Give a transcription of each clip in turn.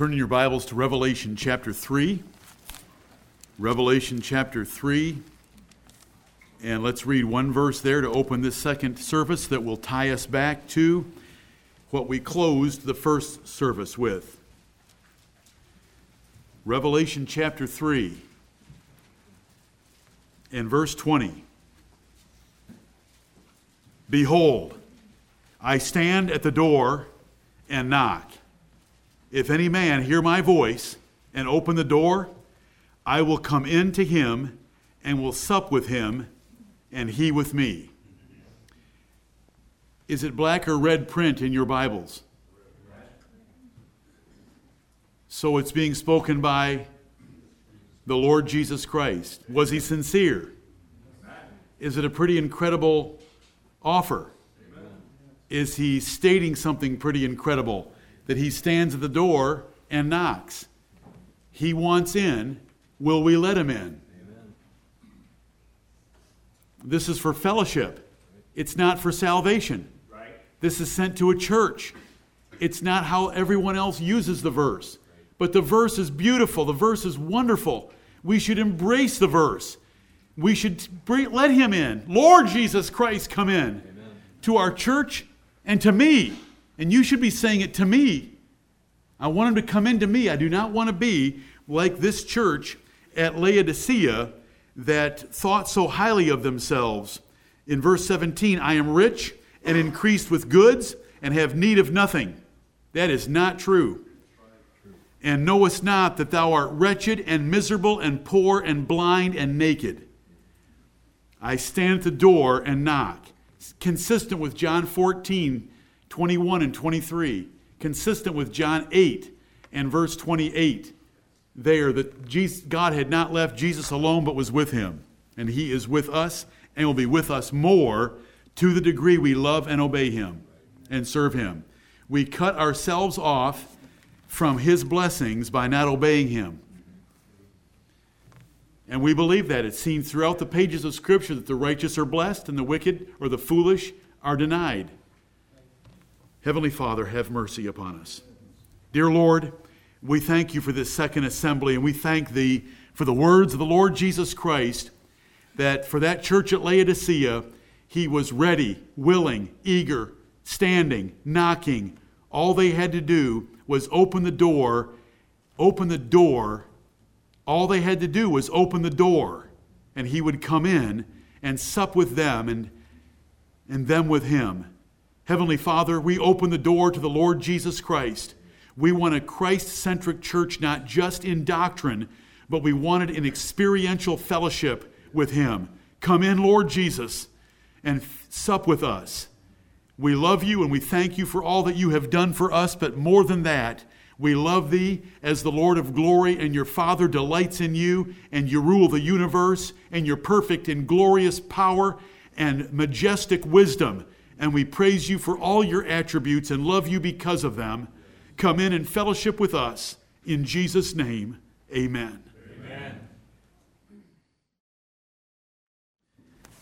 Turn in your Bibles to Revelation chapter 3. Revelation chapter 3. And let's read one verse there to open this second service that will tie us back to what we closed the first service with. Revelation chapter 3 and verse 20. Behold, I stand at the door and knock. If any man hear my voice and open the door, I will come in to him and will sup with him, and he with me. Is it black or red print in your Bibles? So it's being spoken by the Lord Jesus Christ. Was he sincere? Is it a pretty incredible offer? Is he stating something pretty incredible? That he stands at the door and knocks. He wants in. Will we let him in? This is for fellowship. It's not for salvation. This is sent to a church. It's not how everyone else uses the verse. But the verse is beautiful. The verse is wonderful. We should embrace the verse. We should let him in. Lord Jesus Christ, come in Amen. to our church and to me. And you should be saying it to me. I want him to come into me. I do not want to be like this church at Laodicea that thought so highly of themselves. In verse 17, I am rich and increased with goods and have need of nothing. That is not true. And knowest not that thou art wretched and miserable and poor and blind and naked. I stand at the door and knock. Consistent with John 14, 21 and 23. Consistent with John 8 and verse 28 there that Jesus, God had not left Jesus alone but was with him. And he is with us and will be with us more to the degree we love and obey him and serve him. We cut ourselves off from his blessings by not obeying him. And we believe that. It's seen throughout the pages of Scripture that the righteous are blessed and the wicked or the foolish are denied. Heavenly Father, have mercy upon us. Dear Lord, we thank you for this second assembly, and we thank thee for the words of the Lord Jesus Christ that for that church at Laodicea, he was ready, willing, eager, standing, knocking. All they had to do was open the door, open the door. All they had to do was open the door, and he would come in and sup with them and, and them with him. Heavenly Father, we open the door to the Lord Jesus Christ. We want a Christ centric church, not just in doctrine, but we wanted an experiential fellowship with Him. Come in, Lord Jesus, and sup with us. We love you and we thank you for all that you have done for us, but more than that, we love thee as the Lord of glory, and your Father delights in you, and you rule the universe, and you're perfect in glorious power and majestic wisdom. And we praise you for all your attributes and love you because of them. Come in and fellowship with us. In Jesus' name, amen. Amen.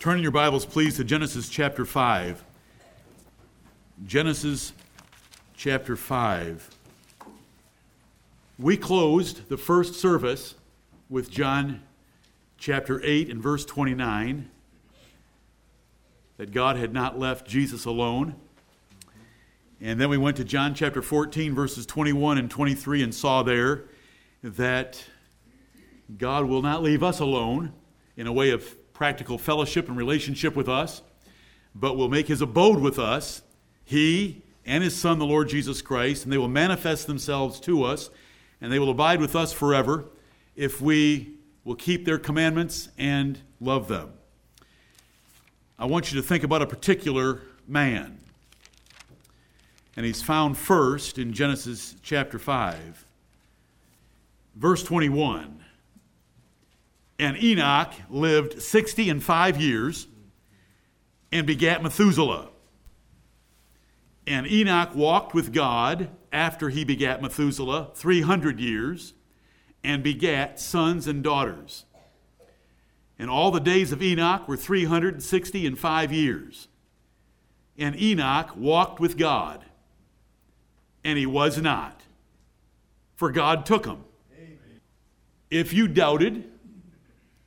Turn in your Bibles, please, to Genesis chapter 5. Genesis chapter 5. We closed the first service with John chapter 8 and verse 29 that God had not left Jesus alone. And then we went to John chapter 14, verses 21 and 23, and saw there that God will not leave us alone in a way of practical fellowship and relationship with us, but will make his abode with us, he and his Son, the Lord Jesus Christ, and they will manifest themselves to us, and they will abide with us forever if we will keep their commandments and love them. I want you to think about a particular man and he's found first in Genesis chapter 5, verse 21. And Enoch lived 60 and 5 years and begat Methuselah. And Enoch walked with God after he begat Methuselah 300 years and begat sons and daughters. And all the days of Enoch were 360 and 5 years. And Enoch walked with God and he was not, for God took him. If you doubted,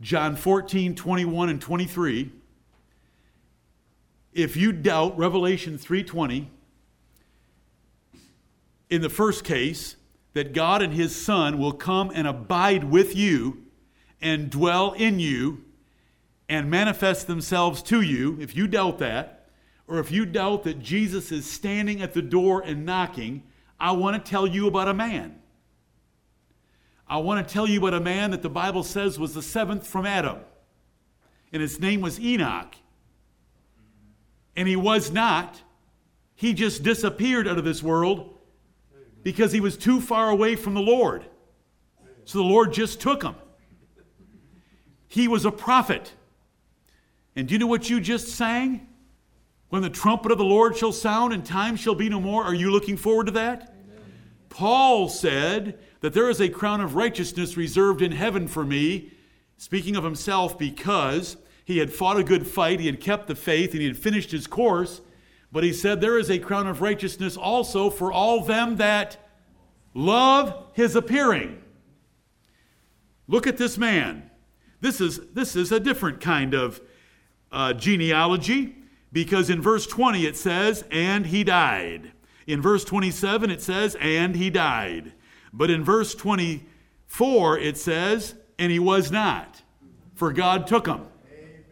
John 14, 21, and 23, if you doubt Revelation 3:20, in the first case, that God and his son will come and abide with you and dwell in you and manifest themselves to you, if you doubt that, or if you doubt that Jesus is standing at the door and knocking, I want to tell you about a man. I want to tell you about a man that the Bible says was the seventh from Adam. And his name was Enoch. And he was not. He just disappeared out of this world because he was too far away from the Lord. So the Lord just took him. He was a prophet. And do you know what you just sang? When the trumpet of the Lord shall sound and time shall be no more. Are you looking forward to that? Amen. Paul said that there is a crown of righteousness reserved in heaven for me, speaking of himself, because he had fought a good fight, he had kept the faith, and he had finished his course. But he said, There is a crown of righteousness also for all them that love his appearing. Look at this man. This is, this is a different kind of uh, genealogy because in verse 20 it says, And he died. In verse 27 it says, And he died. But in verse 24, it says, and he was not, for God took him. Amen.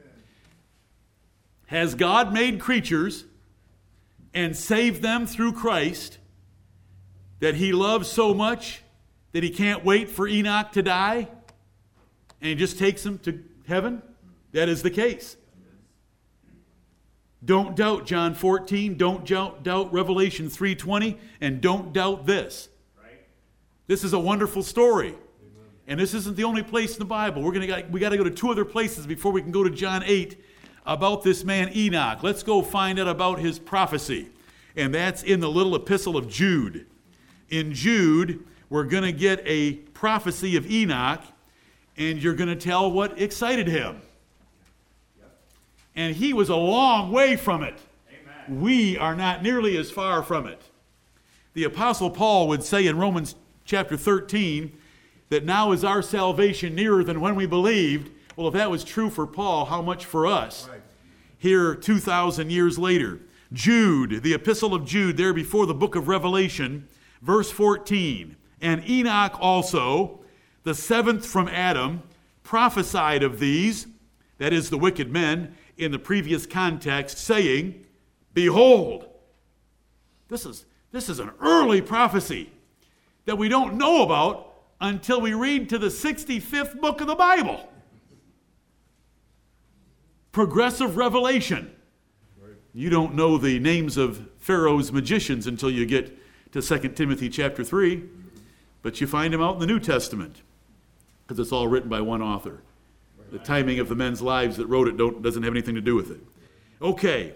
Has God made creatures and saved them through Christ that he loves so much that he can't wait for Enoch to die and he just takes them to heaven? That is the case. Don't doubt John 14, don't doubt Revelation 3:20 and don't doubt this. This is a wonderful story. And this isn't the only place in the Bible. We're gonna we got to go to two other places before we can go to John 8 about this man Enoch. Let's go find out about his prophecy. And that's in the little epistle of Jude. In Jude, we're going to get a prophecy of Enoch, and you're going to tell what excited him. And he was a long way from it. Amen. We are not nearly as far from it. The Apostle Paul would say in Romans chapter 13 that now is our salvation nearer than when we believed. Well, if that was true for Paul, how much for us? Right. Here, 2,000 years later. Jude, the epistle of Jude, there before the book of Revelation, verse 14. And Enoch also, the seventh from Adam, prophesied of these, that is, the wicked men, in the previous context, saying, Behold, this is, this is an early prophecy that we don't know about until we read to the 65th book of the Bible. Progressive revelation. You don't know the names of Pharaoh's magicians until you get to 2 Timothy chapter 3, but you find them out in the New Testament because it's all written by one author. The timing of the men's lives that wrote it doesn't have anything to do with it. Okay,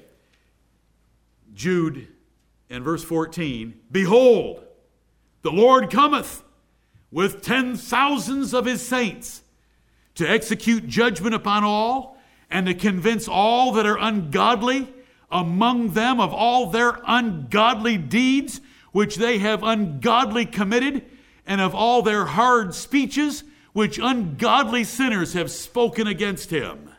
Jude and verse 14 Behold, the Lord cometh with ten thousands of his saints to execute judgment upon all and to convince all that are ungodly among them of all their ungodly deeds which they have ungodly committed and of all their hard speeches which ungodly sinners have spoken against him.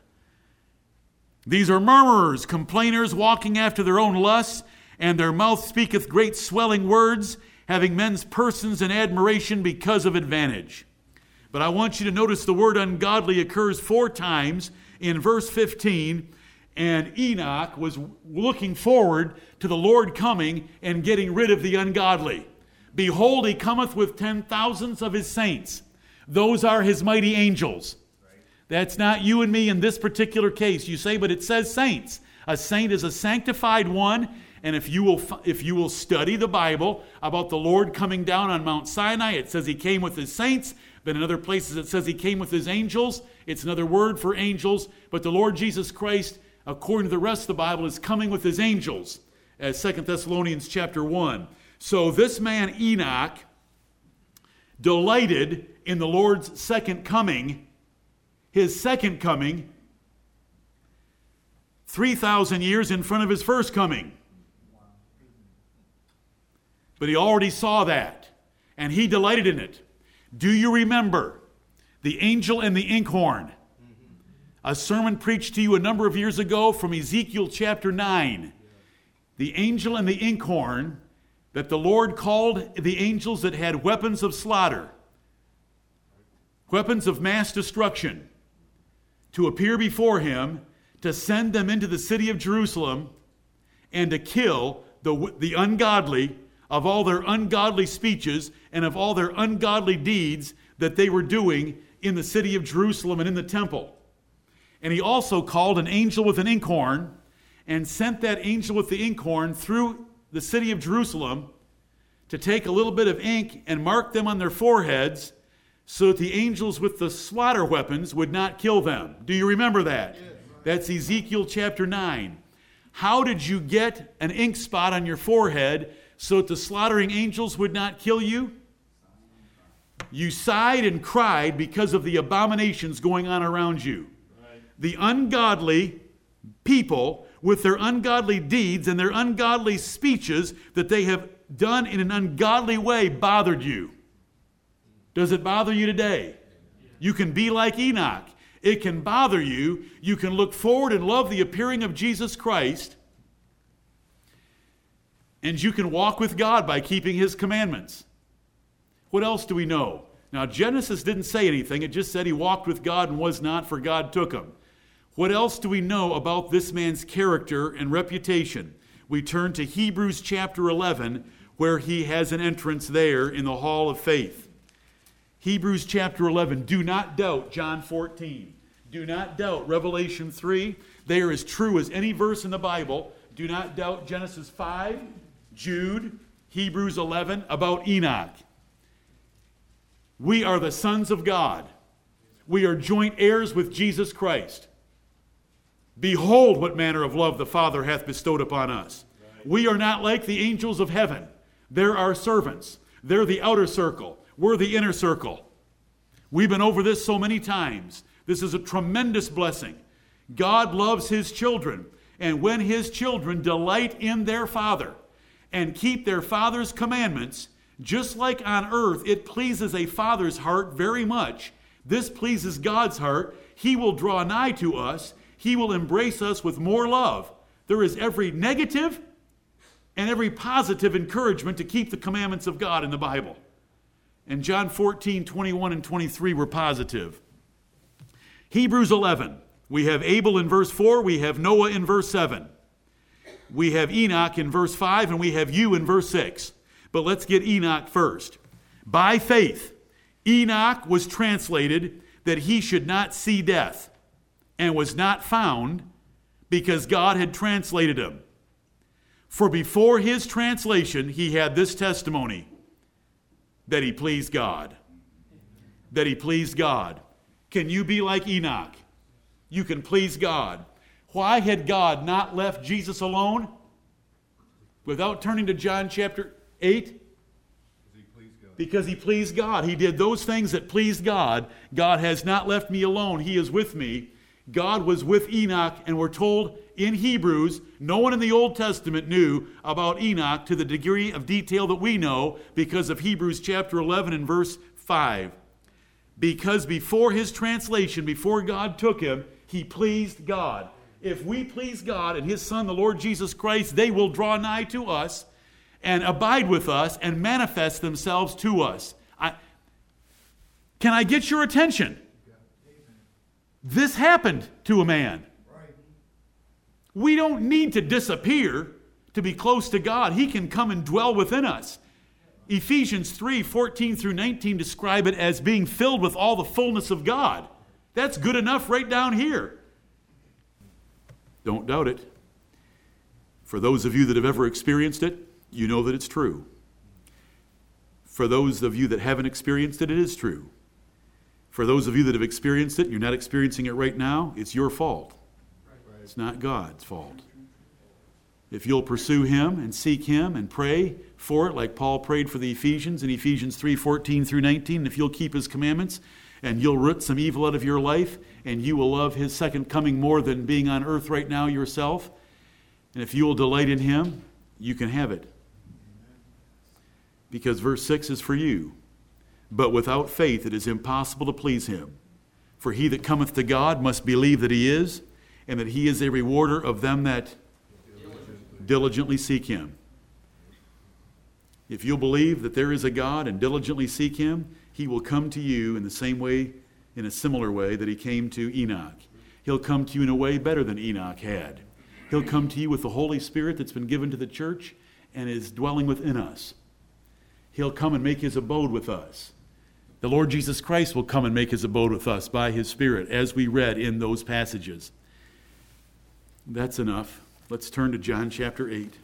These are murmurers, complainers, walking after their own lusts, and their mouth speaketh great swelling words having men's persons in admiration because of advantage. But I want you to notice the word ungodly occurs four times in verse 15, and Enoch was looking forward to the Lord coming and getting rid of the ungodly. Behold, he cometh with ten thousands of his saints. Those are his mighty angels. That's not you and me in this particular case. You say, but it says saints. A saint is a sanctified one and if you will, if you will study the Bible about the Lord coming down on Mount Sinai, it says he came with his saints. But in other places, it says he came with his angels. It's another word for angels. But the Lord Jesus Christ, according to the rest of the Bible, is coming with his angels, as Second Thessalonians chapter 1. So this man, Enoch, delighted in the Lord's second coming, his second coming, 3,000 years in front of his first coming. But he already saw that. and he delighted in it. Do you remember the angel and the inkhorn? A sermon preached to you a number of years ago from Ezekiel chapter 9. The angel and the inkhorn that the Lord called the angels that had weapons of slaughter, weapons of mass destruction, to appear before him, to send them into the city of Jerusalem, and to kill the, the ungodly of all their ungodly speeches and of all their ungodly deeds that they were doing in the city of Jerusalem and in the temple. And he also called an angel with an inkhorn and sent that angel with the inkhorn through the city of Jerusalem to take a little bit of ink and mark them on their foreheads so that the angels with the slaughter weapons would not kill them. Do you remember that? Yes. That's Ezekiel chapter 9. How did you get an ink spot on your forehead so that the slaughtering angels would not kill you? You sighed and cried because of the abominations going on around you. Right. The ungodly people, with their ungodly deeds and their ungodly speeches that they have done in an ungodly way, bothered you. Does it bother you today? You can be like Enoch. It can bother you. You can look forward and love the appearing of Jesus Christ and you can walk with God by keeping His commandments. What else do we know? Now, Genesis didn't say anything, it just said he walked with God and was not, for God took him. What else do we know about this man's character and reputation? We turn to Hebrews chapter 11, where he has an entrance there in the hall of faith. Hebrews chapter 11. Do not doubt John 14. Do not doubt Revelation 3. They are as true as any verse in the Bible. Do not doubt Genesis 5, Jude, Hebrews 11 about Enoch. We are the sons of God. We are joint heirs with Jesus Christ. Behold, what manner of love the Father hath bestowed upon us. We are not like the angels of heaven. They're our servants. They're the outer circle. We're the inner circle. We've been over this so many times. This is a tremendous blessing. God loves his children. And when his children delight in their Father, and keep their father's commandments, just like on earth it pleases a father's heart very much, this pleases God's heart. He will draw nigh to us, He will embrace us with more love. There is every negative and every positive encouragement to keep the commandments of God in the Bible. And John 14, 21, and 23 were positive. Hebrews 11. We have Abel in verse 4, we have Noah in verse 7 we have Enoch in verse 5 and we have you in verse 6. But let's get Enoch first. By faith, Enoch was translated that he should not see death and was not found because God had translated him. For before his translation, he had this testimony that he pleased God. That he pleased God. Can you be like Enoch? You can please God. Why had God not left Jesus alone? Without turning to John chapter 8? Because he pleased God. He did those things that pleased God. God has not left me alone. He is with me. God was with Enoch, and we're told in Hebrews, no one in the Old Testament knew about Enoch to the degree of detail that we know because of Hebrews chapter 11 and verse 5. Because before his translation, before God took him, he pleased God if we please God and His Son, the Lord Jesus Christ, they will draw nigh to us and abide with us and manifest themselves to us. I, can I get your attention? This happened to a man. We don't need to disappear to be close to God. He can come and dwell within us. Ephesians 3 14 through 19 describe it as being filled with all the fullness of God. That's good enough right down here. Don't doubt it. For those of you that have ever experienced it, you know that it's true. For those of you that haven't experienced it, it is true. For those of you that have experienced it, you're not experiencing it right now, it's your fault. It's not God's fault. If you'll pursue Him and seek Him and pray for it, like Paul prayed for the Ephesians in Ephesians 3:14 through 19, if you'll keep His commandments, and you'll root some evil out of your life, and you will love his second coming more than being on earth right now yourself. And if you will delight in him, you can have it. because verse 6 is for you. But without faith it is impossible to please him. For he that cometh to God must believe that he is, and that he is a rewarder of them that diligently seek him. If you'll believe that there is a God and diligently seek him, he will come to you in the same way, in a similar way that he came to Enoch. He'll come to you in a way better than Enoch had. He'll come to you with the Holy Spirit that's been given to the church and is dwelling within us. He'll come and make his abode with us. The Lord Jesus Christ will come and make his abode with us by his Spirit, as we read in those passages. That's enough. Let's turn to John chapter 8.